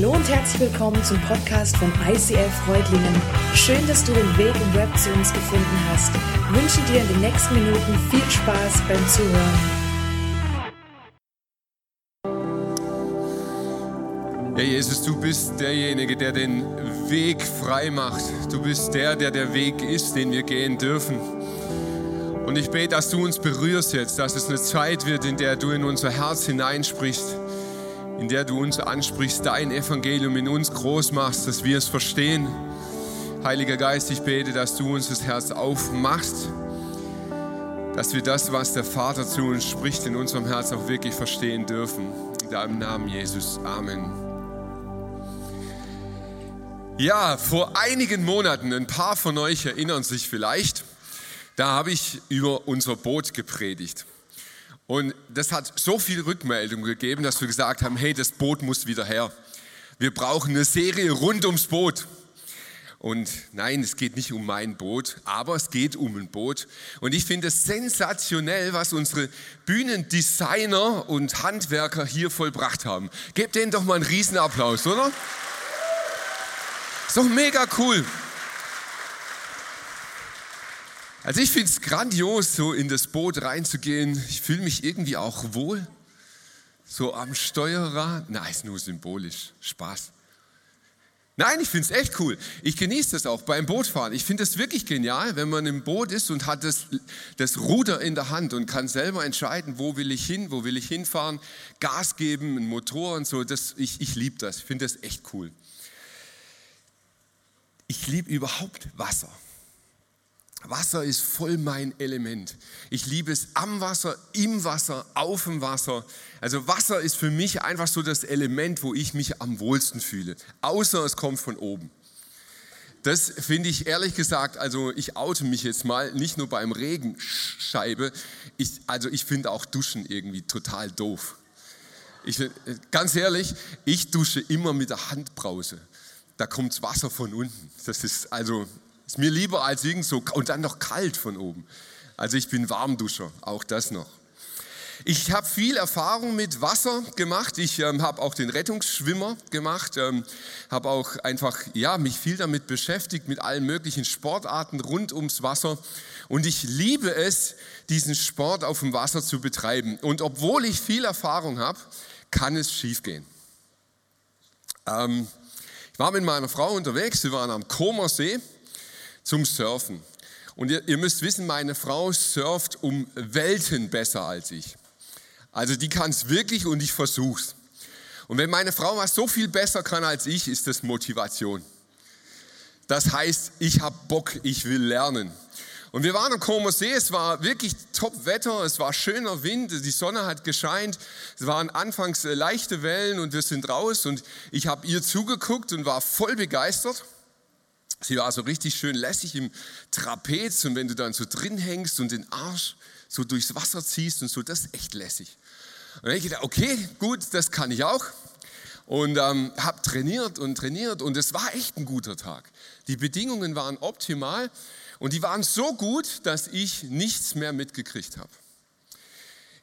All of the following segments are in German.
Hallo und herzlich willkommen zum Podcast von ICF Freudlingen. Schön, dass du den Weg im Web zu uns gefunden hast. Ich wünsche dir in den nächsten Minuten viel Spaß beim Zuhören. Ja, Jesus, du bist derjenige, der den Weg frei macht. Du bist der, der der Weg ist, den wir gehen dürfen. Und ich bete, dass du uns berührst jetzt, dass es eine Zeit wird, in der du in unser Herz hineinsprichst in der du uns ansprichst, dein Evangelium in uns groß machst, dass wir es verstehen. Heiliger Geist, ich bete, dass du uns das Herz aufmachst, dass wir das, was der Vater zu uns spricht, in unserem Herz auch wirklich verstehen dürfen. In deinem Namen, Jesus. Amen. Ja, vor einigen Monaten, ein paar von euch erinnern sich vielleicht, da habe ich über unser Boot gepredigt. Und das hat so viel Rückmeldung gegeben, dass wir gesagt haben, hey, das Boot muss wieder her. Wir brauchen eine Serie rund ums Boot. Und nein, es geht nicht um mein Boot, aber es geht um ein Boot. Und ich finde es sensationell, was unsere Bühnendesigner und Handwerker hier vollbracht haben. Gebt denen doch mal einen Riesenapplaus, oder? Ist doch mega cool. Also ich finde es grandios, so in das Boot reinzugehen. Ich fühle mich irgendwie auch wohl. So am Steuerrad. Nein, ist nur symbolisch. Spaß. Nein, ich finde es echt cool. Ich genieße das auch beim Bootfahren. Ich finde es wirklich genial, wenn man im Boot ist und hat das, das Ruder in der Hand und kann selber entscheiden, wo will ich hin, wo will ich hinfahren, Gas geben, einen Motor und so. Das, ich ich liebe das. Ich finde das echt cool. Ich liebe überhaupt Wasser. Wasser ist voll mein Element. Ich liebe es am Wasser, im Wasser, auf dem Wasser. Also Wasser ist für mich einfach so das Element, wo ich mich am wohlsten fühle. Außer es kommt von oben. Das finde ich ehrlich gesagt, also ich oute mich jetzt mal, nicht nur beim Regenscheibe. Ich, also ich finde auch Duschen irgendwie total doof. Ich, ganz ehrlich, ich dusche immer mit der Handbrause. Da kommt Wasser von unten. Das ist also ist mir lieber als irgend so, und dann noch kalt von oben. Also ich bin Warmduscher, auch das noch. Ich habe viel Erfahrung mit Wasser gemacht. Ich ähm, habe auch den Rettungsschwimmer gemacht, ähm, habe auch einfach ja mich viel damit beschäftigt mit allen möglichen Sportarten rund ums Wasser. Und ich liebe es, diesen Sport auf dem Wasser zu betreiben. Und obwohl ich viel Erfahrung habe, kann es schiefgehen. Ähm, ich war mit meiner Frau unterwegs. Wir waren am Comersee zum Surfen. Und ihr, ihr müsst wissen, meine Frau surft um Welten besser als ich. Also die kann es wirklich und ich versuch's. Und wenn meine Frau was so viel besser kann als ich, ist das Motivation. Das heißt, ich habe Bock, ich will lernen. Und wir waren am Como See, es war wirklich Top-Wetter, es war schöner Wind, die Sonne hat gescheint, es waren anfangs äh, leichte Wellen und wir sind raus und ich habe ihr zugeguckt und war voll begeistert. Sie war so richtig schön lässig im Trapez und wenn du dann so drin hängst und den Arsch so durchs Wasser ziehst und so, das ist echt lässig. Und dann habe ich gedacht, okay, gut, das kann ich auch. Und ähm, habe trainiert und trainiert und es war echt ein guter Tag. Die Bedingungen waren optimal und die waren so gut, dass ich nichts mehr mitgekriegt habe.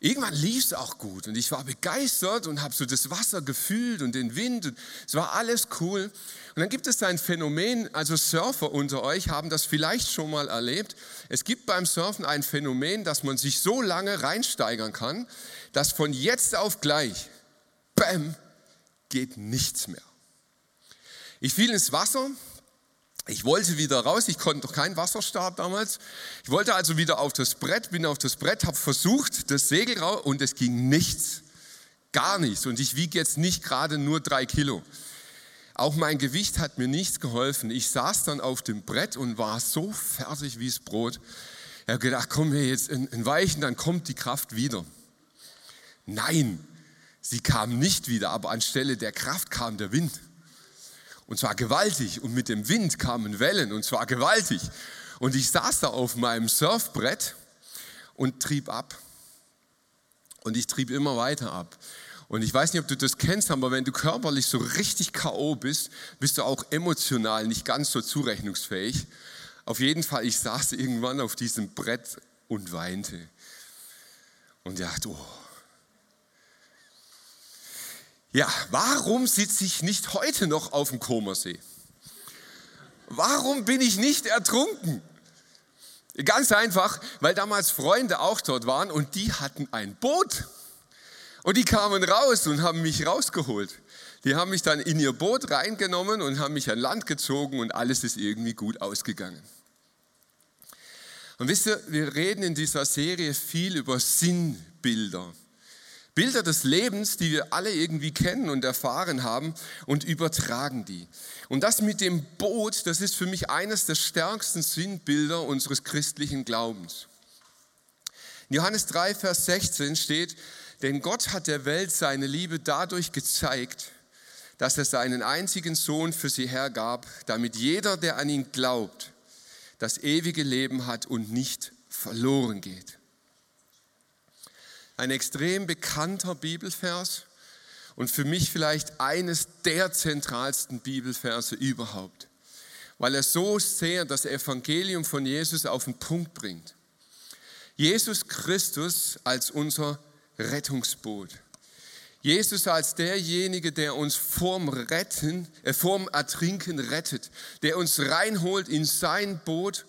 Irgendwann lief es auch gut und ich war begeistert und habe so das Wasser gefühlt und den Wind und es war alles cool. Und dann gibt es ein Phänomen, also Surfer unter euch haben das vielleicht schon mal erlebt. Es gibt beim Surfen ein Phänomen, dass man sich so lange reinsteigern kann, dass von jetzt auf gleich, bam, geht nichts mehr. Ich fiel ins Wasser, ich wollte wieder raus, ich konnte doch keinen Wasserstart damals. Ich wollte also wieder auf das Brett, bin auf das Brett, habe versucht, das Segel raus und es ging nichts. Gar nichts. Und ich wiege jetzt nicht gerade nur drei Kilo. Auch mein Gewicht hat mir nichts geholfen. Ich saß dann auf dem Brett und war so fertig wie das Brot. Ich habe gedacht, komm wir jetzt in, in Weichen, dann kommt die Kraft wieder. Nein, sie kam nicht wieder, aber anstelle der Kraft kam der Wind. Und zwar gewaltig. Und mit dem Wind kamen Wellen und zwar gewaltig. Und ich saß da auf meinem Surfbrett und trieb ab. Und ich trieb immer weiter ab. Und ich weiß nicht, ob du das kennst, aber wenn du körperlich so richtig K.O. bist, bist du auch emotional nicht ganz so zurechnungsfähig. Auf jeden Fall, ich saß irgendwann auf diesem Brett und weinte. Und dachte, oh. Ja, warum sitze ich nicht heute noch auf dem Comersee? Warum bin ich nicht ertrunken? Ganz einfach, weil damals Freunde auch dort waren und die hatten ein Boot. Und die kamen raus und haben mich rausgeholt. Die haben mich dann in ihr Boot reingenommen und haben mich an Land gezogen und alles ist irgendwie gut ausgegangen. Und wisst ihr, wir reden in dieser Serie viel über Sinnbilder. Bilder des Lebens, die wir alle irgendwie kennen und erfahren haben und übertragen die. Und das mit dem Boot, das ist für mich eines der stärksten Sinnbilder unseres christlichen Glaubens. In Johannes 3, Vers 16 steht, denn Gott hat der Welt seine Liebe dadurch gezeigt, dass er seinen einzigen Sohn für sie hergab, damit jeder, der an ihn glaubt, das ewige Leben hat und nicht verloren geht. Ein extrem bekannter Bibelvers und für mich vielleicht eines der zentralsten Bibelverse überhaupt, weil er so sehr das Evangelium von Jesus auf den Punkt bringt. Jesus Christus als unser Rettungsboot. Jesus als derjenige, der uns vorm Retten, äh, vorm Ertrinken rettet, der uns reinholt in sein Boot,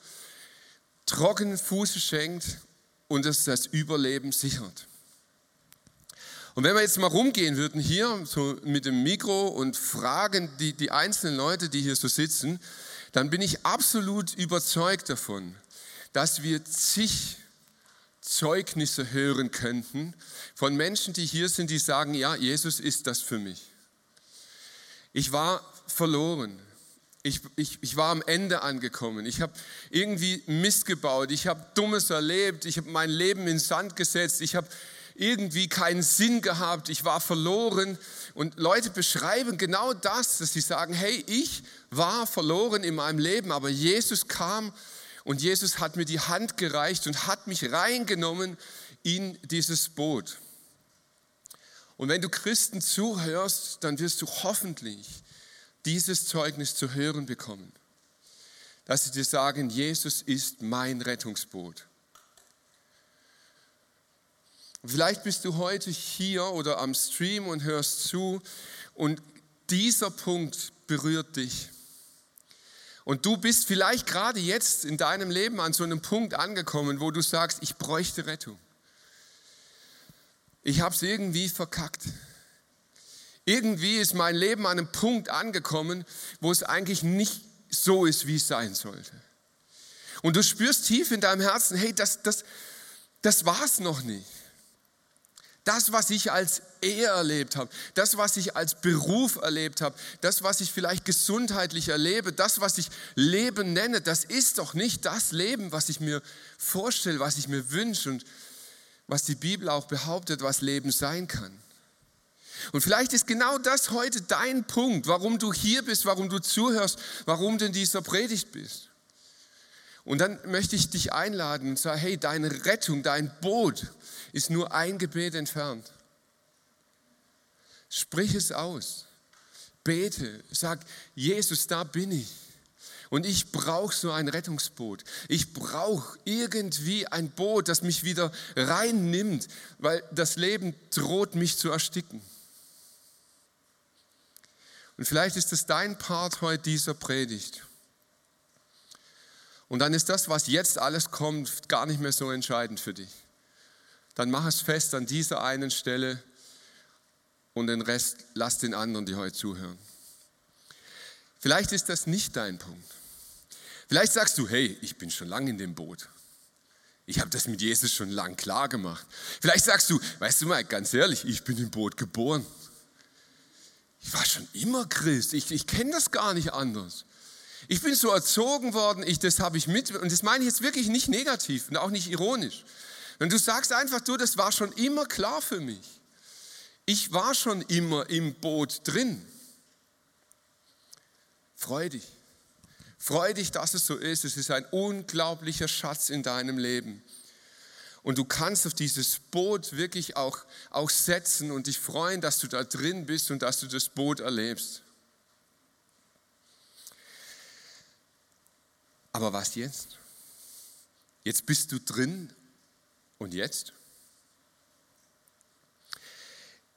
trockenen Fuße schenkt und es das Überleben sichert. Und wenn wir jetzt mal rumgehen würden hier so mit dem Mikro und fragen die, die einzelnen Leute, die hier so sitzen, dann bin ich absolut überzeugt davon, dass wir zig Zeugnisse hören könnten von Menschen, die hier sind, die sagen, ja, Jesus ist das für mich. Ich war verloren. Ich, ich, ich war am Ende angekommen. Ich habe irgendwie Mist gebaut. Ich habe Dummes erlebt. Ich habe mein Leben in Sand gesetzt. Ich habe irgendwie keinen Sinn gehabt. Ich war verloren. Und Leute beschreiben genau das, dass sie sagen, hey, ich war verloren in meinem Leben, aber Jesus kam und Jesus hat mir die Hand gereicht und hat mich reingenommen in dieses Boot. Und wenn du Christen zuhörst, dann wirst du hoffentlich dieses Zeugnis zu hören bekommen, dass sie dir sagen, Jesus ist mein Rettungsboot. Vielleicht bist du heute hier oder am Stream und hörst zu und dieser Punkt berührt dich. Und du bist vielleicht gerade jetzt in deinem Leben an so einem Punkt angekommen, wo du sagst, ich bräuchte Rettung. Ich habe es irgendwie verkackt. Irgendwie ist mein Leben an einem Punkt angekommen, wo es eigentlich nicht so ist, wie es sein sollte. Und du spürst tief in deinem Herzen, hey, das, das, das war es noch nicht. Das, was ich als Ehe erlebt habe, das, was ich als Beruf erlebt habe, das, was ich vielleicht gesundheitlich erlebe, das, was ich Leben nenne, das ist doch nicht das Leben, was ich mir vorstelle, was ich mir wünsche und was die Bibel auch behauptet, was Leben sein kann. Und vielleicht ist genau das heute dein Punkt, warum du hier bist, warum du zuhörst, warum du in dieser Predigt bist. Und dann möchte ich dich einladen und sagen, hey, deine Rettung, dein Boot ist nur ein Gebet entfernt. Sprich es aus. Bete, sag, Jesus, da bin ich. Und ich brauche so ein Rettungsboot. Ich brauche irgendwie ein Boot, das mich wieder reinnimmt, weil das Leben droht mich zu ersticken. Und vielleicht ist es dein Part heute dieser Predigt. Und dann ist das, was jetzt alles kommt, gar nicht mehr so entscheidend für dich. Dann mach es fest an dieser einen Stelle und den Rest lass den anderen, die heute zuhören. Vielleicht ist das nicht dein Punkt. Vielleicht sagst du, hey, ich bin schon lange in dem Boot. Ich habe das mit Jesus schon lang klar gemacht. Vielleicht sagst du, weißt du mal, ganz ehrlich, ich bin im Boot geboren. Ich war schon immer Christ. Ich, ich kenne das gar nicht anders. Ich bin so erzogen worden, ich, das habe ich mit, und das meine ich jetzt wirklich nicht negativ und auch nicht ironisch. Wenn du sagst einfach, du, das war schon immer klar für mich. Ich war schon immer im Boot drin. Freu dich. Freu dich, dass es so ist. Es ist ein unglaublicher Schatz in deinem Leben. Und du kannst auf dieses Boot wirklich auch, auch setzen und dich freuen, dass du da drin bist und dass du das Boot erlebst. Aber was jetzt? Jetzt bist du drin und jetzt?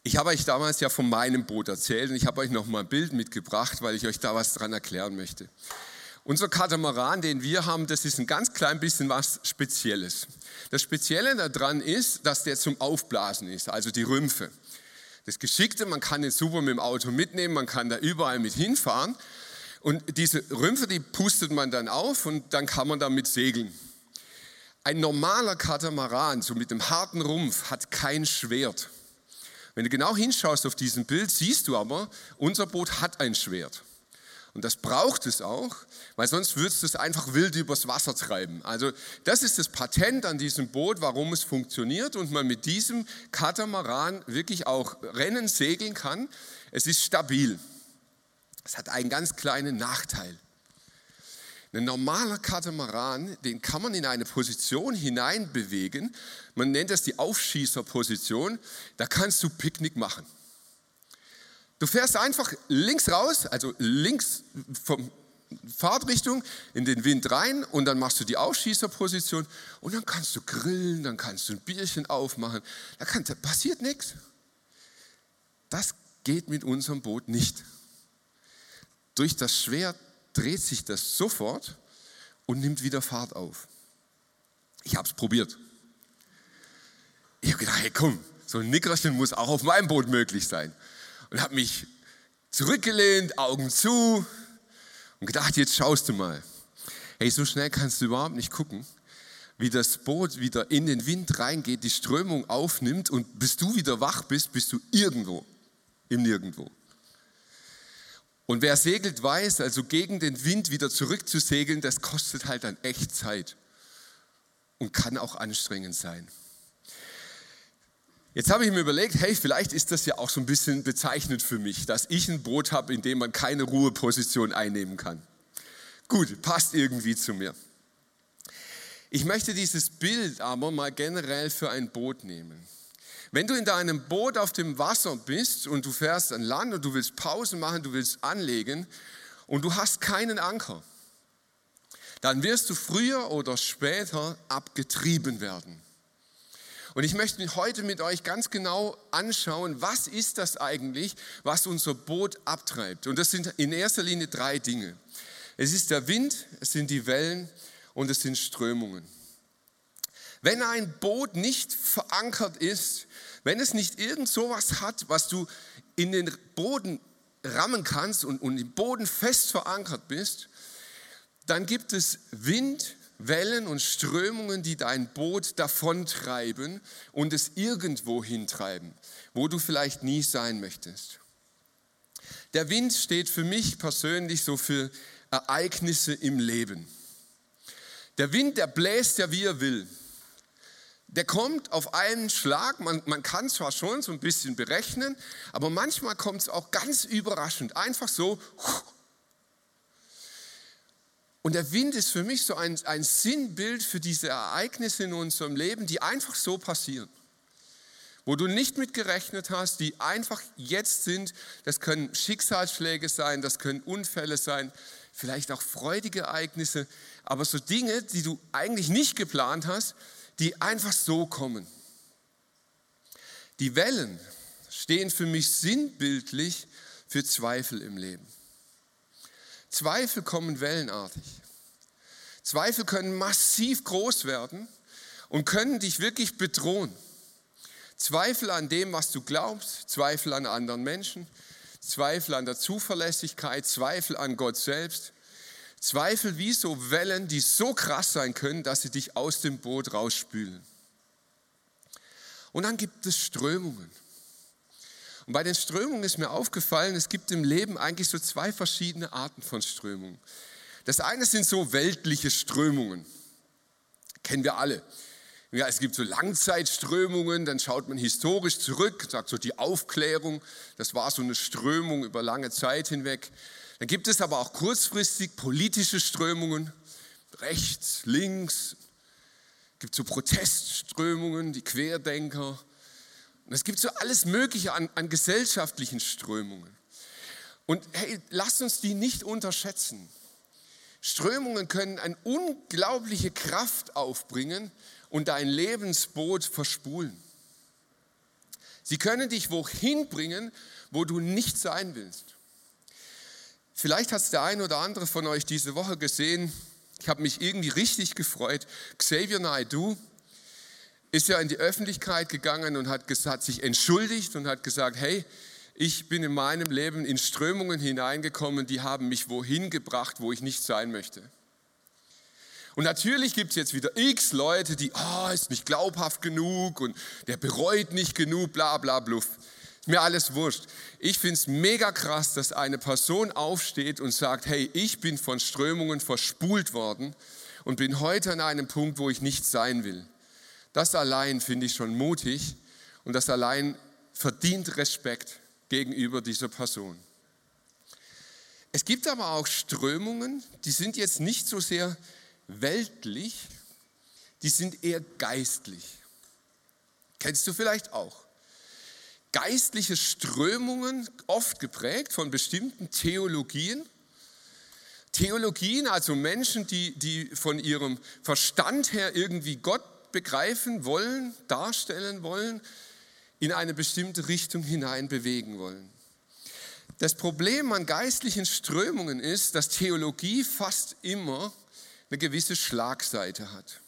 Ich habe euch damals ja von meinem Boot erzählt und ich habe euch noch mal ein Bild mitgebracht, weil ich euch da was dran erklären möchte. Unser Katamaran, den wir haben, das ist ein ganz klein bisschen was Spezielles. Das Spezielle daran ist, dass der zum Aufblasen ist, also die Rümpfe. Das Geschickte, man kann den super mit dem Auto mitnehmen, man kann da überall mit hinfahren. Und diese Rümpfe, die pustet man dann auf und dann kann man damit segeln. Ein normaler Katamaran, so mit dem harten Rumpf, hat kein Schwert. Wenn du genau hinschaust auf diesem Bild, siehst du aber, unser Boot hat ein Schwert. Und das braucht es auch, weil sonst würdest du es einfach wild übers Wasser treiben. Also das ist das Patent an diesem Boot, warum es funktioniert und man mit diesem Katamaran wirklich auch Rennen segeln kann. Es ist stabil. Es hat einen ganz kleinen Nachteil. Ein normaler Katamaran, den kann man in eine Position hineinbewegen. Man nennt das die Aufschießerposition. Da kannst du Picknick machen. Du fährst einfach links raus, also links vom Fahrtrichtung in den Wind rein und dann machst du die Aufschießerposition und dann kannst du grillen, dann kannst du ein Bierchen aufmachen. Da, kann, da passiert nichts. Das geht mit unserem Boot nicht. Durch das Schwert dreht sich das sofort und nimmt wieder Fahrt auf. Ich habe es probiert. Ich habe gedacht, hey komm, so ein Nickerchen muss auch auf meinem Boot möglich sein. Und habe mich zurückgelehnt, Augen zu und gedacht, jetzt schaust du mal. Hey, so schnell kannst du überhaupt nicht gucken, wie das Boot wieder in den Wind reingeht, die Strömung aufnimmt und bis du wieder wach bist, bist du irgendwo, im Nirgendwo. Und wer segelt, weiß, also gegen den Wind wieder zurückzusegeln, das kostet halt dann echt Zeit und kann auch anstrengend sein. Jetzt habe ich mir überlegt, hey, vielleicht ist das ja auch so ein bisschen bezeichnend für mich, dass ich ein Boot habe, in dem man keine Ruheposition einnehmen kann. Gut, passt irgendwie zu mir. Ich möchte dieses Bild aber mal generell für ein Boot nehmen. Wenn du in deinem Boot auf dem Wasser bist und du fährst an Land und du willst Pause machen, du willst anlegen und du hast keinen Anker, dann wirst du früher oder später abgetrieben werden. Und ich möchte heute mit euch ganz genau anschauen, was ist das eigentlich, was unser Boot abtreibt. Und das sind in erster Linie drei Dinge. Es ist der Wind, es sind die Wellen und es sind Strömungen. Wenn ein Boot nicht verankert ist, wenn es nicht irgend sowas hat, was du in den Boden rammen kannst und, und im Boden fest verankert bist, dann gibt es Wind, Wellen und Strömungen, die dein Boot davontreiben und es irgendwo hintreiben, wo du vielleicht nie sein möchtest. Der Wind steht für mich persönlich so für Ereignisse im Leben. Der Wind, der bläst ja, wie er will der kommt auf einen Schlag. Man, man kann zwar schon so ein bisschen berechnen, aber manchmal kommt es auch ganz überraschend, einfach so. Und der Wind ist für mich so ein, ein Sinnbild für diese Ereignisse in unserem Leben, die einfach so passieren. Wo du nicht mit gerechnet hast, die einfach jetzt sind. Das können Schicksalsschläge sein, das können Unfälle sein, vielleicht auch freudige Ereignisse, aber so Dinge, die du eigentlich nicht geplant hast, die einfach so kommen. Die Wellen stehen für mich sinnbildlich für Zweifel im Leben. Zweifel kommen wellenartig. Zweifel können massiv groß werden und können dich wirklich bedrohen. Zweifel an dem, was du glaubst, Zweifel an anderen Menschen, Zweifel an der Zuverlässigkeit, Zweifel an Gott selbst. Zweifel wie so Wellen, die so krass sein können, dass sie dich aus dem Boot rausspülen. Und dann gibt es Strömungen. Und bei den Strömungen ist mir aufgefallen, es gibt im Leben eigentlich so zwei verschiedene Arten von Strömungen. Das eine sind so weltliche Strömungen. Kennen wir alle. Ja, es gibt so Langzeitströmungen, dann schaut man historisch zurück, sagt so die Aufklärung, das war so eine Strömung über lange Zeit hinweg. Dann gibt es aber auch kurzfristig politische Strömungen, rechts, links. Es gibt so Protestströmungen, die Querdenker. Und es gibt so alles Mögliche an, an gesellschaftlichen Strömungen. Und hey, lasst uns die nicht unterschätzen. Strömungen können eine unglaubliche Kraft aufbringen und dein Lebensboot verspulen. Sie können dich wohin bringen, wo du nicht sein willst. Vielleicht hat es der eine oder andere von euch diese Woche gesehen. Ich habe mich irgendwie richtig gefreut. Xavier Naidoo ist ja in die Öffentlichkeit gegangen und hat, hat sich entschuldigt und hat gesagt, hey, ich bin in meinem Leben in Strömungen hineingekommen, die haben mich wohin gebracht, wo ich nicht sein möchte. Und natürlich gibt es jetzt wieder x Leute, die, ah, oh, ist nicht glaubhaft genug und der bereut nicht genug, bla bla bluff. Ist mir alles wurscht. Ich finde es mega krass, dass eine Person aufsteht und sagt, hey, ich bin von Strömungen verspult worden und bin heute an einem Punkt, wo ich nicht sein will. Das allein finde ich schon mutig und das allein verdient Respekt gegenüber dieser Person. Es gibt aber auch Strömungen, die sind jetzt nicht so sehr weltlich, die sind eher geistlich. Kennst du vielleicht auch? Geistliche Strömungen, oft geprägt von bestimmten Theologien. Theologien, also Menschen, die, die von ihrem Verstand her irgendwie Gott begreifen wollen, darstellen wollen, in eine bestimmte Richtung hinein bewegen wollen. Das Problem an geistlichen Strömungen ist, dass Theologie fast immer eine gewisse Schlagseite hat.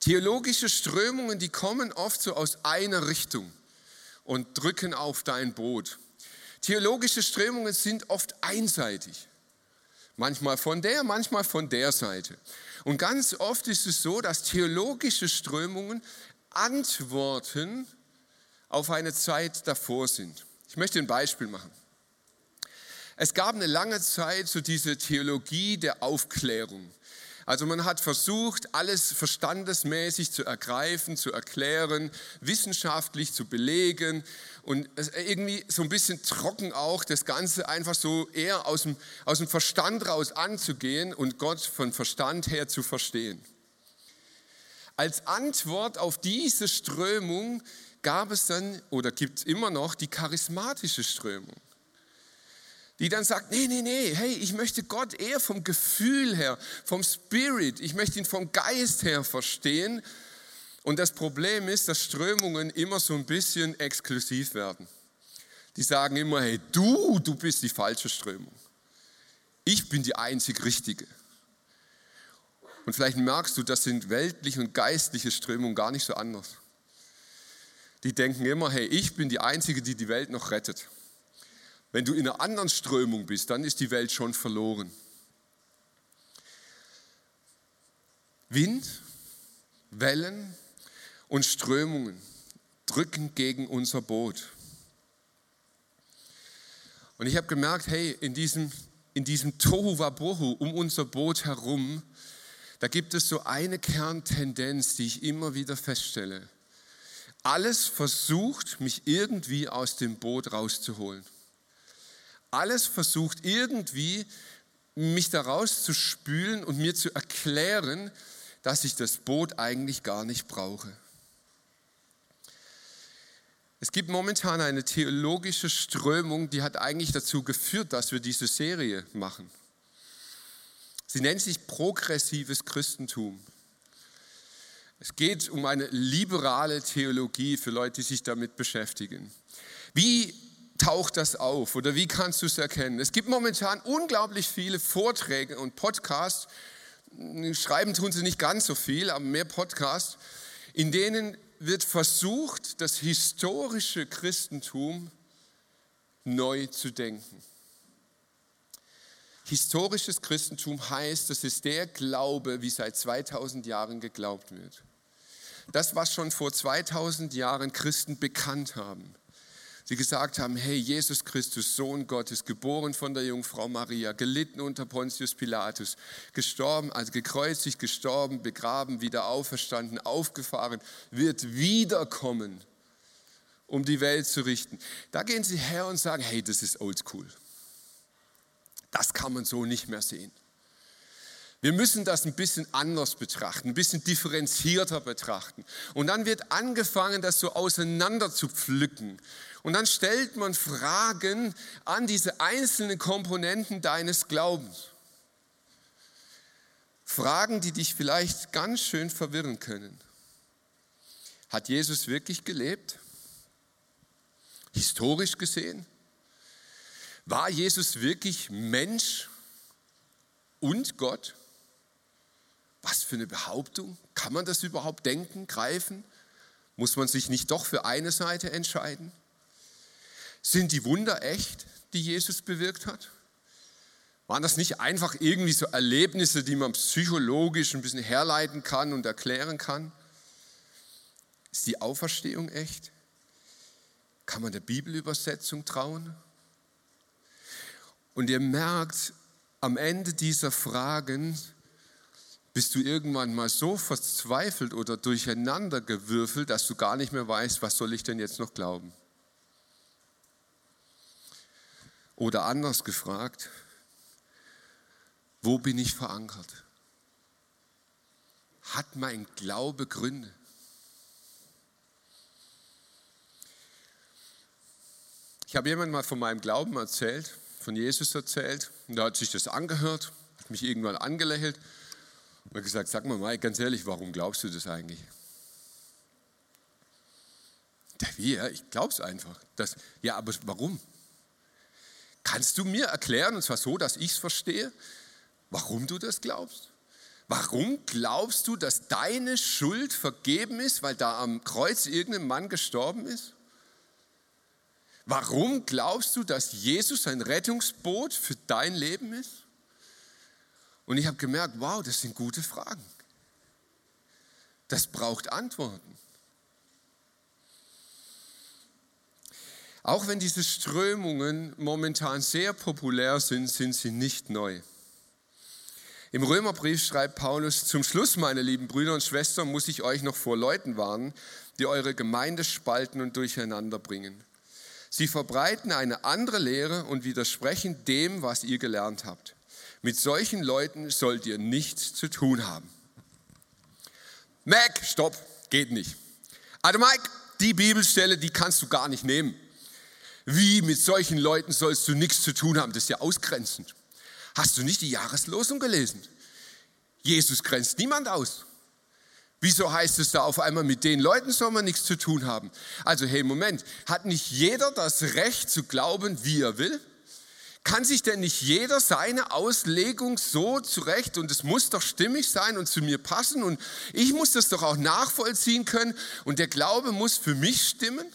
Theologische Strömungen, die kommen oft so aus einer Richtung und drücken auf dein Boot. Theologische Strömungen sind oft einseitig. Manchmal von der, manchmal von der Seite. Und ganz oft ist es so, dass theologische Strömungen Antworten auf eine Zeit davor sind. Ich möchte ein Beispiel machen. Es gab eine lange Zeit so diese Theologie der Aufklärung. Also man hat versucht, alles verstandesmäßig zu ergreifen, zu erklären, wissenschaftlich zu belegen und irgendwie so ein bisschen trocken auch das Ganze einfach so eher aus dem, aus dem Verstand raus anzugehen und Gott von Verstand her zu verstehen. Als Antwort auf diese Strömung gab es dann oder gibt es immer noch die charismatische Strömung die dann sagt, nee, nee, nee, hey, ich möchte Gott eher vom Gefühl her, vom Spirit, ich möchte ihn vom Geist her verstehen. Und das Problem ist, dass Strömungen immer so ein bisschen exklusiv werden. Die sagen immer, hey, du, du bist die falsche Strömung. Ich bin die einzig richtige. Und vielleicht merkst du, das sind weltliche und geistliche Strömungen gar nicht so anders. Die denken immer, hey, ich bin die Einzige, die die Welt noch rettet. Wenn du in einer anderen Strömung bist, dann ist die Welt schon verloren. Wind, Wellen und Strömungen drücken gegen unser Boot. Und ich habe gemerkt, hey, in diesem, in diesem Tohu Wabohu um unser Boot herum, da gibt es so eine Kerntendenz, die ich immer wieder feststelle. Alles versucht, mich irgendwie aus dem Boot rauszuholen alles versucht irgendwie mich daraus zu spülen und mir zu erklären, dass ich das Boot eigentlich gar nicht brauche. Es gibt momentan eine theologische Strömung, die hat eigentlich dazu geführt, dass wir diese Serie machen. Sie nennt sich progressives Christentum. Es geht um eine liberale Theologie für Leute, die sich damit beschäftigen. Wie taucht das auf oder wie kannst du es erkennen? Es gibt momentan unglaublich viele Vorträge und Podcasts, schreiben tun sie nicht ganz so viel, aber mehr Podcasts, in denen wird versucht, das historische Christentum neu zu denken. Historisches Christentum heißt, das ist der Glaube, wie seit 2000 Jahren geglaubt wird. Das, was schon vor 2000 Jahren Christen bekannt haben sie gesagt haben, hey, Jesus Christus, Sohn Gottes, geboren von der Jungfrau Maria, gelitten unter Pontius Pilatus, gestorben, also gekreuzigt, gestorben, begraben, wieder auferstanden, aufgefahren, wird wiederkommen, um die Welt zu richten. Da gehen sie her und sagen, hey, das ist oldschool. Das kann man so nicht mehr sehen. Wir müssen das ein bisschen anders betrachten, ein bisschen differenzierter betrachten. Und dann wird angefangen, das so auseinander zu pflücken. Und dann stellt man Fragen an diese einzelnen Komponenten deines Glaubens. Fragen, die dich vielleicht ganz schön verwirren können. Hat Jesus wirklich gelebt? historisch gesehen? War Jesus wirklich Mensch und Gott? Was für eine Behauptung. Kann man das überhaupt denken, greifen? Muss man sich nicht doch für eine Seite entscheiden? Sind die Wunder echt, die Jesus bewirkt hat? Waren das nicht einfach irgendwie so Erlebnisse, die man psychologisch ein bisschen herleiten kann und erklären kann? Ist die Auferstehung echt? Kann man der Bibelübersetzung trauen? Und ihr merkt, am Ende dieser Fragen bist du irgendwann mal so verzweifelt oder durcheinander gewürfelt, dass du gar nicht mehr weißt, was soll ich denn jetzt noch glauben? Oder anders gefragt, wo bin ich verankert? Hat mein Glaube Gründe? Ich habe jemand mal von meinem Glauben erzählt, von Jesus erzählt, und da hat sich das angehört, hat mich irgendwann angelächelt und hat gesagt, sag mal Mike, ganz ehrlich, warum glaubst du das eigentlich? Der, ja, ich glaube es einfach. Das, ja, aber warum? Kannst du mir erklären, und zwar so, dass ich es verstehe, warum du das glaubst? Warum glaubst du, dass deine Schuld vergeben ist, weil da am Kreuz irgendein Mann gestorben ist? Warum glaubst du, dass Jesus ein Rettungsboot für dein Leben ist? Und ich habe gemerkt, wow, das sind gute Fragen. Das braucht Antworten. Auch wenn diese Strömungen momentan sehr populär sind, sind sie nicht neu. Im Römerbrief schreibt Paulus, zum Schluss, meine lieben Brüder und Schwestern, muss ich euch noch vor Leuten warnen, die eure Gemeinde spalten und durcheinander bringen. Sie verbreiten eine andere Lehre und widersprechen dem, was ihr gelernt habt. Mit solchen Leuten sollt ihr nichts zu tun haben. Mac, stopp, geht nicht. Also Mike, die Bibelstelle, die kannst du gar nicht nehmen. Wie mit solchen Leuten sollst du nichts zu tun haben? Das ist ja ausgrenzend. Hast du nicht die Jahreslosung gelesen? Jesus grenzt niemand aus. Wieso heißt es da auf einmal, mit den Leuten soll man nichts zu tun haben? Also, hey, Moment, hat nicht jeder das Recht zu glauben, wie er will? Kann sich denn nicht jeder seine Auslegung so zurecht und es muss doch stimmig sein und zu mir passen und ich muss das doch auch nachvollziehen können und der Glaube muss für mich stimmen?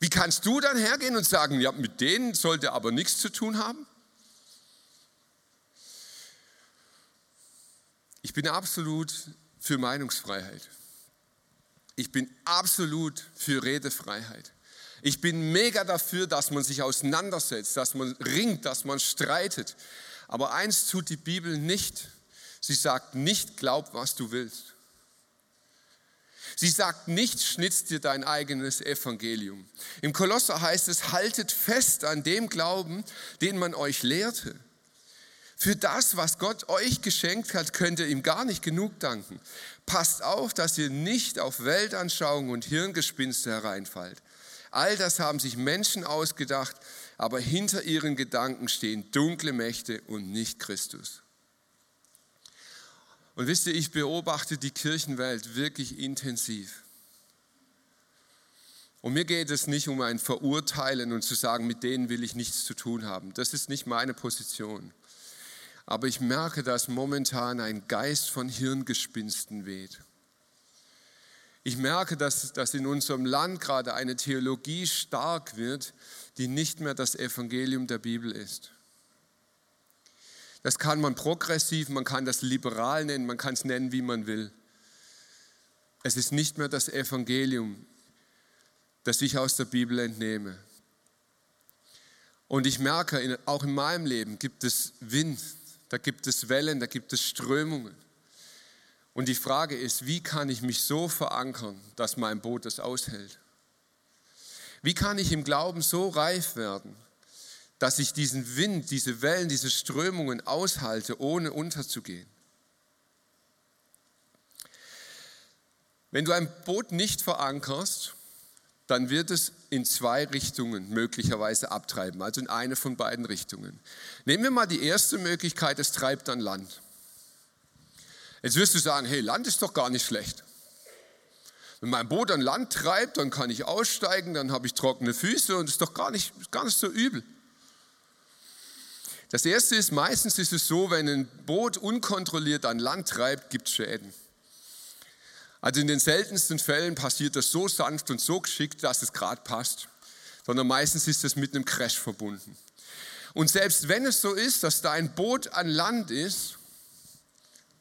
Wie kannst du dann hergehen und sagen, ja, mit denen sollte aber nichts zu tun haben? Ich bin absolut für Meinungsfreiheit. Ich bin absolut für Redefreiheit. Ich bin mega dafür, dass man sich auseinandersetzt, dass man ringt, dass man streitet. Aber eins tut die Bibel nicht. Sie sagt nicht, glaub, was du willst. Sie sagt nicht, schnitz dir dein eigenes Evangelium. Im Kolosser heißt es, haltet fest an dem Glauben, den man euch lehrte. Für das, was Gott euch geschenkt hat, könnt ihr ihm gar nicht genug danken. Passt auf, dass ihr nicht auf Weltanschauungen und Hirngespinste hereinfallt. All das haben sich Menschen ausgedacht, aber hinter ihren Gedanken stehen dunkle Mächte und nicht Christus. Und wisst ihr, ich beobachte die Kirchenwelt wirklich intensiv. Und mir geht es nicht um ein Verurteilen und zu sagen, mit denen will ich nichts zu tun haben. Das ist nicht meine Position. Aber ich merke, dass momentan ein Geist von Hirngespinsten weht. Ich merke, dass, dass in unserem Land gerade eine Theologie stark wird, die nicht mehr das Evangelium der Bibel ist. Das kann man progressiv, man kann das liberal nennen, man kann es nennen, wie man will. Es ist nicht mehr das Evangelium, das ich aus der Bibel entnehme. Und ich merke, auch in meinem Leben gibt es Wind, da gibt es Wellen, da gibt es Strömungen. Und die Frage ist, wie kann ich mich so verankern, dass mein Boot es aushält? Wie kann ich im Glauben so reif werden, dass ich diesen Wind, diese Wellen, diese Strömungen aushalte, ohne unterzugehen. Wenn du ein Boot nicht verankerst, dann wird es in zwei Richtungen möglicherweise abtreiben, also in eine von beiden Richtungen. Nehmen wir mal die erste Möglichkeit, es treibt an Land. Jetzt wirst du sagen, hey, Land ist doch gar nicht schlecht. Wenn mein Boot an Land treibt, dann kann ich aussteigen, dann habe ich trockene Füße und ist doch gar nicht, gar nicht so übel. Das erste ist, meistens ist es so, wenn ein Boot unkontrolliert an Land treibt, gibt es Schäden. Also in den seltensten Fällen passiert das so sanft und so geschickt, dass es gerade passt, sondern meistens ist es mit einem Crash verbunden. Und selbst wenn es so ist, dass da ein Boot an Land ist,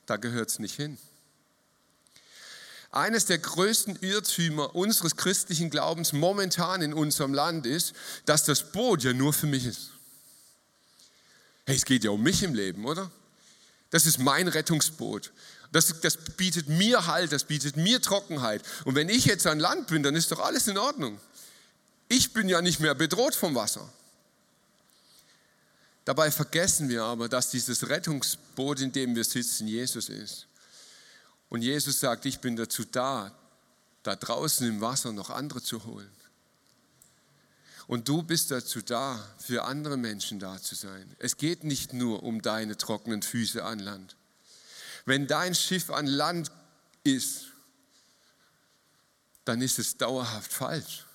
da gehört es nicht hin. Eines der größten Irrtümer unseres christlichen Glaubens momentan in unserem Land ist, dass das Boot ja nur für mich ist. Hey, es geht ja um mich im Leben, oder? Das ist mein Rettungsboot. Das, das bietet mir Halt, das bietet mir Trockenheit. Und wenn ich jetzt an Land bin, dann ist doch alles in Ordnung. Ich bin ja nicht mehr bedroht vom Wasser. Dabei vergessen wir aber, dass dieses Rettungsboot, in dem wir sitzen, Jesus ist. Und Jesus sagt, ich bin dazu da, da draußen im Wasser noch andere zu holen. Und du bist dazu da, für andere Menschen da zu sein. Es geht nicht nur um deine trockenen Füße an Land. Wenn dein Schiff an Land ist, dann ist es dauerhaft falsch.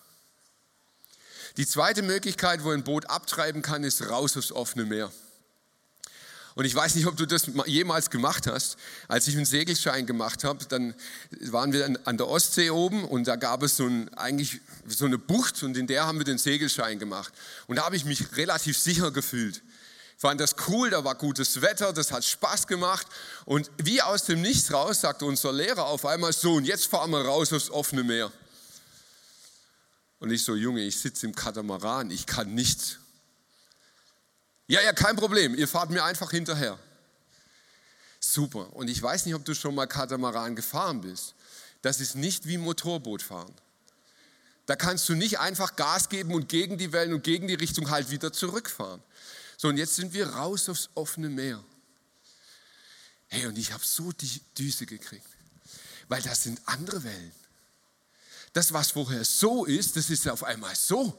Die zweite Möglichkeit, wo ein Boot abtreiben kann, ist raus aufs offene Meer. Und ich weiß nicht, ob du das jemals gemacht hast. Als ich einen Segelschein gemacht habe, dann waren wir an der Ostsee oben und da gab es so ein, eigentlich so eine Bucht und in der haben wir den Segelschein gemacht. Und da habe ich mich relativ sicher gefühlt. Ich fand das cool, da war gutes Wetter, das hat Spaß gemacht. Und wie aus dem Nichts raus sagte unser Lehrer auf einmal so, und jetzt fahren wir raus aufs offene Meer. Und ich so, Junge, ich sitze im Katamaran, ich kann nichts. Ja, ja, kein Problem. Ihr fahrt mir einfach hinterher. Super. Und ich weiß nicht, ob du schon mal Katamaran gefahren bist. Das ist nicht wie Motorboot fahren. Da kannst du nicht einfach Gas geben und gegen die Wellen und gegen die Richtung halt wieder zurückfahren. So, und jetzt sind wir raus aufs offene Meer. Hey, und ich habe so die Düse gekriegt, weil das sind andere Wellen. Das, was vorher so ist, das ist auf einmal so.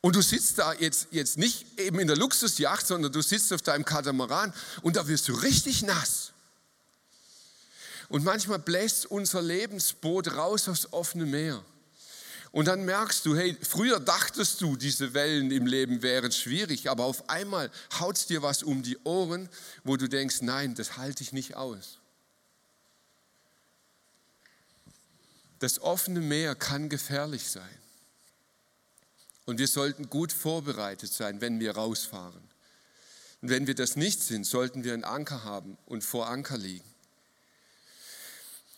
Und du sitzt da jetzt, jetzt nicht eben in der Luxusjacht, sondern du sitzt auf deinem Katamaran und da wirst du richtig nass. Und manchmal bläst unser Lebensboot raus aufs offene Meer. Und dann merkst du, hey, früher dachtest du, diese Wellen im Leben wären schwierig, aber auf einmal haut dir was um die Ohren, wo du denkst, nein, das halte ich nicht aus. Das offene Meer kann gefährlich sein. Und wir sollten gut vorbereitet sein, wenn wir rausfahren. Und wenn wir das nicht sind, sollten wir einen Anker haben und vor Anker liegen.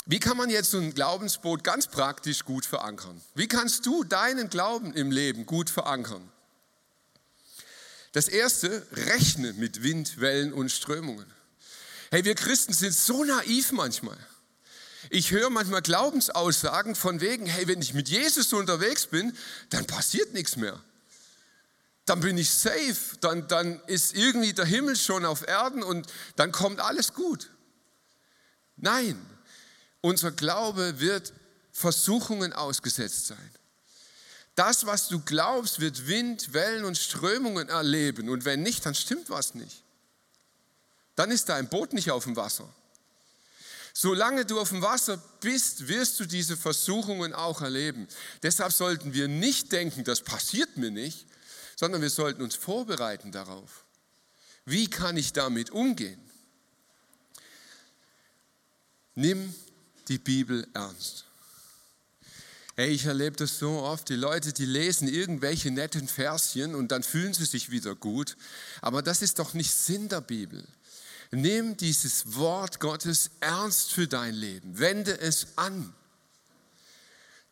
Wie kann man jetzt so ein Glaubensboot ganz praktisch gut verankern? Wie kannst du deinen Glauben im Leben gut verankern? Das erste, rechne mit Wind, Wellen und Strömungen. Hey, wir Christen sind so naiv manchmal. Ich höre manchmal Glaubensaussagen von wegen, hey, wenn ich mit Jesus unterwegs bin, dann passiert nichts mehr. Dann bin ich safe, dann, dann ist irgendwie der Himmel schon auf Erden und dann kommt alles gut. Nein, unser Glaube wird Versuchungen ausgesetzt sein. Das, was du glaubst, wird Wind, Wellen und Strömungen erleben. Und wenn nicht, dann stimmt was nicht. Dann ist dein Boot nicht auf dem Wasser. Solange du auf dem Wasser bist, wirst du diese Versuchungen auch erleben. Deshalb sollten wir nicht denken, das passiert mir nicht, sondern wir sollten uns vorbereiten darauf. Wie kann ich damit umgehen? Nimm die Bibel ernst. Hey, ich erlebe das so oft. Die Leute, die lesen irgendwelche netten Verschen und dann fühlen sie sich wieder gut. Aber das ist doch nicht Sinn der Bibel. Nimm dieses Wort Gottes ernst für dein Leben. Wende es an.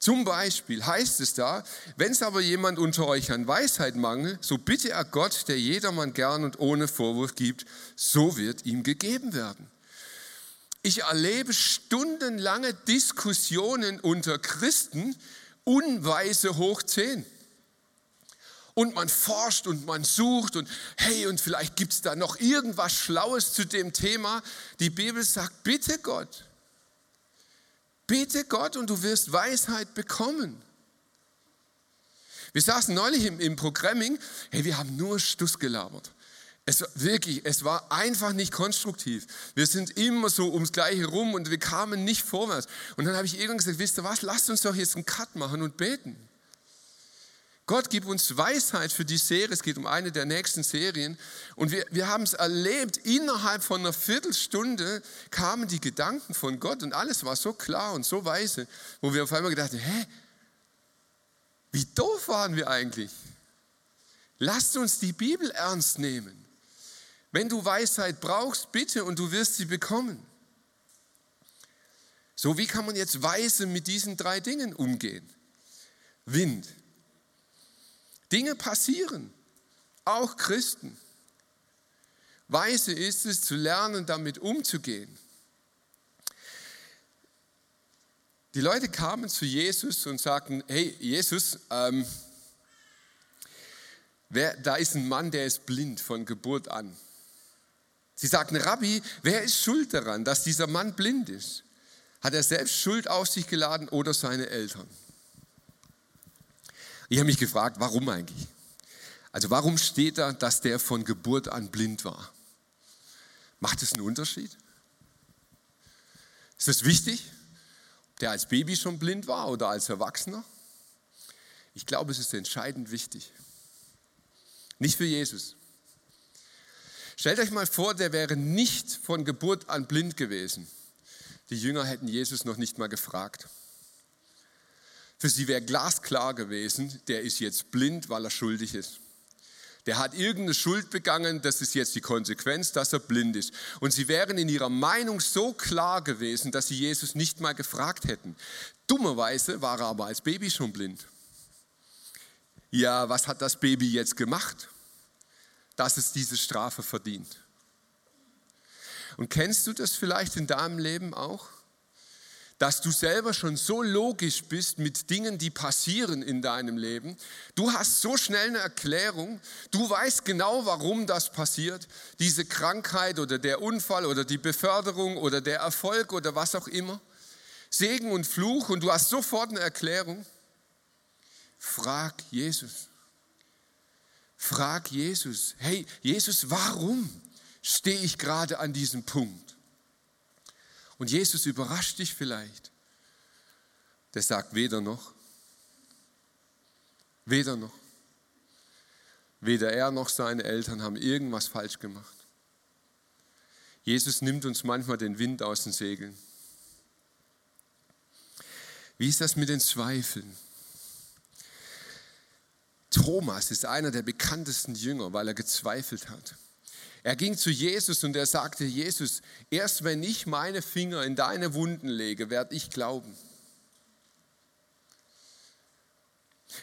Zum Beispiel heißt es da, wenn es aber jemand unter euch an Weisheit mangelt, so bitte er Gott, der jedermann gern und ohne Vorwurf gibt, so wird ihm gegeben werden. Ich erlebe stundenlange Diskussionen unter Christen, unweise hoch zehn und man forscht und man sucht und hey, und vielleicht gibt es da noch irgendwas Schlaues zu dem Thema. Die Bibel sagt, bitte Gott, bitte Gott und du wirst Weisheit bekommen. Wir saßen neulich im, im Programming, hey, wir haben nur Stuss gelabert. Es war wirklich, es war einfach nicht konstruktiv. Wir sind immer so ums Gleiche rum und wir kamen nicht vorwärts. Und dann habe ich irgendwann gesagt, wisst ihr was, lasst uns doch jetzt einen Cut machen und beten. Gott gibt uns Weisheit für die Serie, es geht um eine der nächsten Serien. Und wir, wir haben es erlebt, innerhalb von einer Viertelstunde kamen die Gedanken von Gott und alles war so klar und so weise, wo wir auf einmal gedacht haben, hä, wie doof waren wir eigentlich? Lasst uns die Bibel ernst nehmen. Wenn du Weisheit brauchst, bitte und du wirst sie bekommen. So, wie kann man jetzt weise mit diesen drei Dingen umgehen? Wind. Dinge passieren, auch Christen. Weise ist es, zu lernen, damit umzugehen. Die Leute kamen zu Jesus und sagten, hey Jesus, ähm, wer, da ist ein Mann, der ist blind von Geburt an. Sie sagten, Rabbi, wer ist schuld daran, dass dieser Mann blind ist? Hat er selbst Schuld auf sich geladen oder seine Eltern? Ich habe mich gefragt, warum eigentlich? Also warum steht da, dass der von Geburt an blind war? Macht es einen Unterschied? Ist das wichtig, ob der als Baby schon blind war oder als Erwachsener? Ich glaube, es ist entscheidend wichtig. Nicht für Jesus. Stellt euch mal vor, der wäre nicht von Geburt an blind gewesen. Die Jünger hätten Jesus noch nicht mal gefragt. Für sie wäre glasklar gewesen, der ist jetzt blind, weil er schuldig ist. Der hat irgendeine Schuld begangen, das ist jetzt die Konsequenz, dass er blind ist. Und sie wären in ihrer Meinung so klar gewesen, dass sie Jesus nicht mal gefragt hätten. Dummerweise war er aber als Baby schon blind. Ja, was hat das Baby jetzt gemacht? dass es diese Strafe verdient. Und kennst du das vielleicht in deinem Leben auch? Dass du selber schon so logisch bist mit Dingen, die passieren in deinem Leben. Du hast so schnell eine Erklärung. Du weißt genau, warum das passiert. Diese Krankheit oder der Unfall oder die Beförderung oder der Erfolg oder was auch immer. Segen und Fluch und du hast sofort eine Erklärung. Frag Jesus. Frag Jesus, hey Jesus, warum stehe ich gerade an diesem Punkt? Und Jesus überrascht dich vielleicht. Der sagt weder noch, weder noch. Weder er noch seine Eltern haben irgendwas falsch gemacht. Jesus nimmt uns manchmal den Wind aus den Segeln. Wie ist das mit den Zweifeln? Thomas ist einer der bekanntesten Jünger, weil er gezweifelt hat. Er ging zu Jesus und er sagte, Jesus, erst wenn ich meine Finger in deine Wunden lege, werde ich glauben.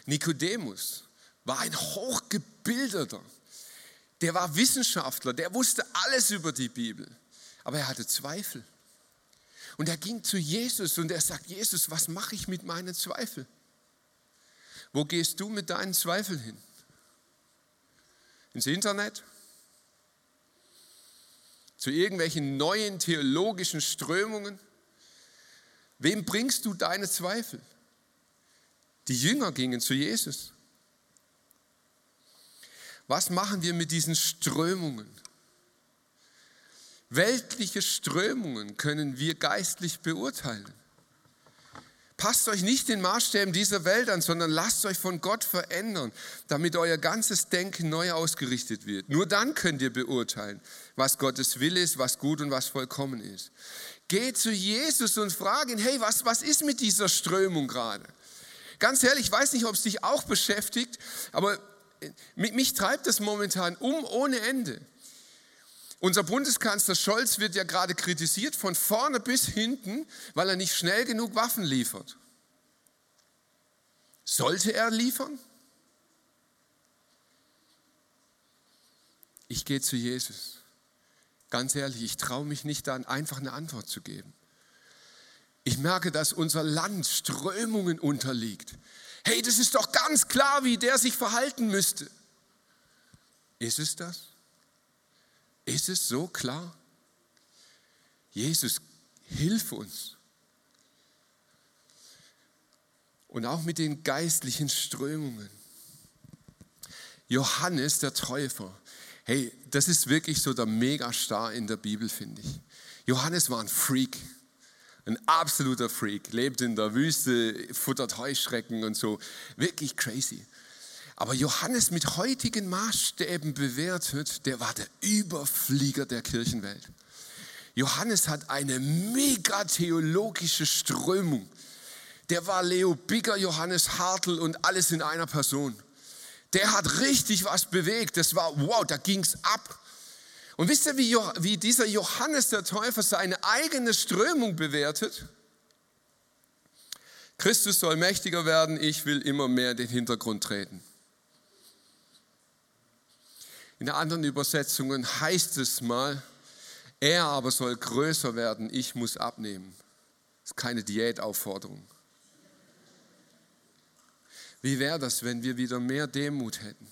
Nikodemus war ein hochgebildeter, der war Wissenschaftler, der wusste alles über die Bibel, aber er hatte Zweifel. Und er ging zu Jesus und er sagt, Jesus, was mache ich mit meinen Zweifeln? Wo gehst du mit deinen Zweifeln hin? Ins Internet? Zu irgendwelchen neuen theologischen Strömungen? Wem bringst du deine Zweifel? Die Jünger gingen zu Jesus. Was machen wir mit diesen Strömungen? Weltliche Strömungen können wir geistlich beurteilen. Passt euch nicht den Maßstäben dieser Welt an, sondern lasst euch von Gott verändern, damit euer ganzes Denken neu ausgerichtet wird. Nur dann könnt ihr beurteilen, was Gottes Wille ist, was gut und was vollkommen ist. Geht zu Jesus und frag ihn, hey, was, was ist mit dieser Strömung gerade? Ganz ehrlich, ich weiß nicht, ob es dich auch beschäftigt, aber mich, mich treibt das momentan um ohne Ende. Unser Bundeskanzler Scholz wird ja gerade kritisiert von vorne bis hinten, weil er nicht schnell genug Waffen liefert. Sollte er liefern? Ich gehe zu Jesus. Ganz ehrlich, ich traue mich nicht, da einfach eine Antwort zu geben. Ich merke, dass unser Land Strömungen unterliegt. Hey, das ist doch ganz klar, wie der sich verhalten müsste. Ist es das? Ist es so klar? Jesus, hilf uns. Und auch mit den geistlichen Strömungen. Johannes der Täufer, Hey, das ist wirklich so der Megastar in der Bibel, finde ich. Johannes war ein Freak, ein absoluter Freak, lebt in der Wüste, futtert Heuschrecken und so. Wirklich crazy. Aber Johannes mit heutigen Maßstäben bewertet, der war der Überflieger der Kirchenwelt. Johannes hat eine mega theologische Strömung. Der war Leo Bigger, Johannes Hartl und alles in einer Person. Der hat richtig was bewegt. Das war, wow, da ging's ab. Und wisst ihr, wie, wie dieser Johannes der Täufer seine eigene Strömung bewertet? Christus soll mächtiger werden, ich will immer mehr in den Hintergrund treten. In anderen Übersetzungen heißt es mal, er aber soll größer werden, ich muss abnehmen. Das ist keine Diätaufforderung. Wie wäre das, wenn wir wieder mehr Demut hätten?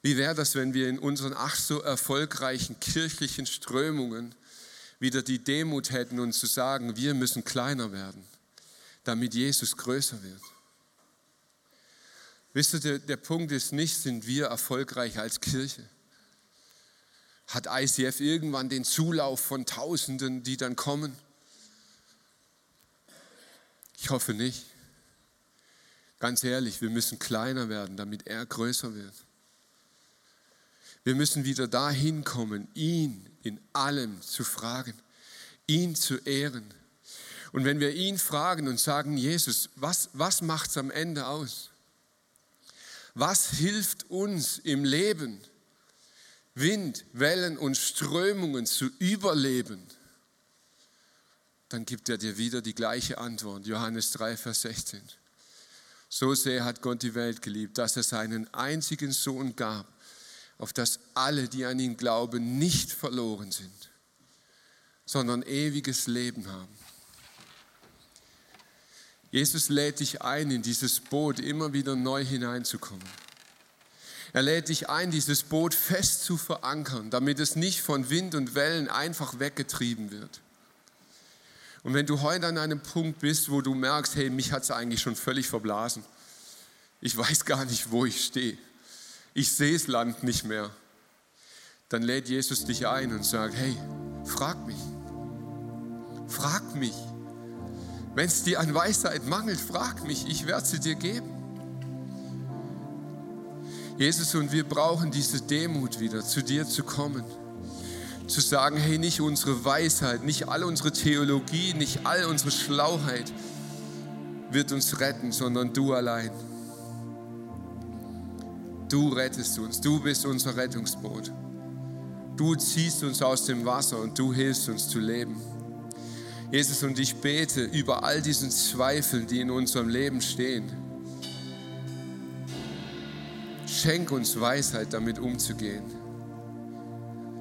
Wie wäre das, wenn wir in unseren ach so erfolgreichen kirchlichen Strömungen wieder die Demut hätten und zu sagen, wir müssen kleiner werden, damit Jesus größer wird? Wisst ihr, der, der Punkt ist nicht, sind wir erfolgreich als Kirche? Hat ICF irgendwann den Zulauf von Tausenden, die dann kommen? Ich hoffe nicht. Ganz ehrlich, wir müssen kleiner werden, damit er größer wird. Wir müssen wieder dahin kommen, ihn in allem zu fragen, ihn zu ehren. Und wenn wir ihn fragen und sagen, Jesus, was, was macht es am Ende aus? Was hilft uns im Leben, Wind, Wellen und Strömungen zu überleben? Dann gibt er dir wieder die gleiche Antwort. Johannes 3, Vers 16. So sehr hat Gott die Welt geliebt, dass er seinen einzigen Sohn gab, auf dass alle, die an ihn glauben, nicht verloren sind, sondern ewiges Leben haben. Jesus lädt dich ein, in dieses Boot immer wieder neu hineinzukommen. Er lädt dich ein, dieses Boot fest zu verankern, damit es nicht von Wind und Wellen einfach weggetrieben wird. Und wenn du heute an einem Punkt bist, wo du merkst, hey, mich hat es eigentlich schon völlig verblasen. Ich weiß gar nicht, wo ich stehe. Ich sehe das Land nicht mehr. Dann lädt Jesus dich ein und sagt, hey, frag mich. Frag mich. Wenn es dir an Weisheit mangelt, frag mich, ich werde sie dir geben. Jesus, und wir brauchen diese Demut wieder, zu dir zu kommen. Zu sagen, hey, nicht unsere Weisheit, nicht all unsere Theologie, nicht all unsere Schlauheit wird uns retten, sondern du allein. Du rettest uns, du bist unser Rettungsboot. Du ziehst uns aus dem Wasser und du hilfst uns zu leben. Jesus, und ich bete über all diesen Zweifeln, die in unserem Leben stehen. Schenk uns Weisheit, damit umzugehen.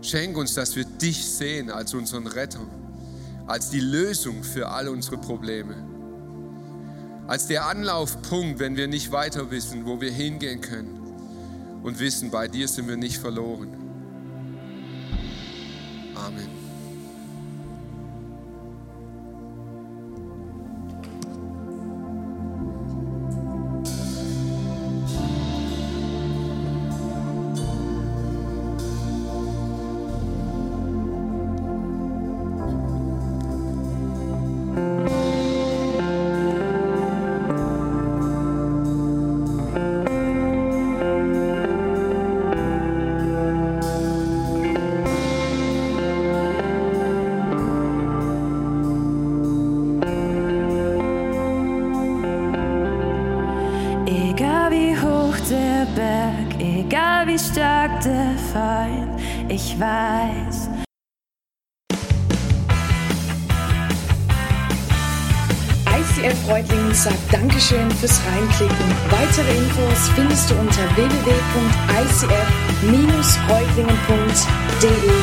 Schenk uns, dass wir dich sehen als unseren Retter, als die Lösung für all unsere Probleme, als der Anlaufpunkt, wenn wir nicht weiter wissen, wo wir hingehen können und wissen, bei dir sind wir nicht verloren. Amen. Infos findest du unter www.icf-reutlingen.de.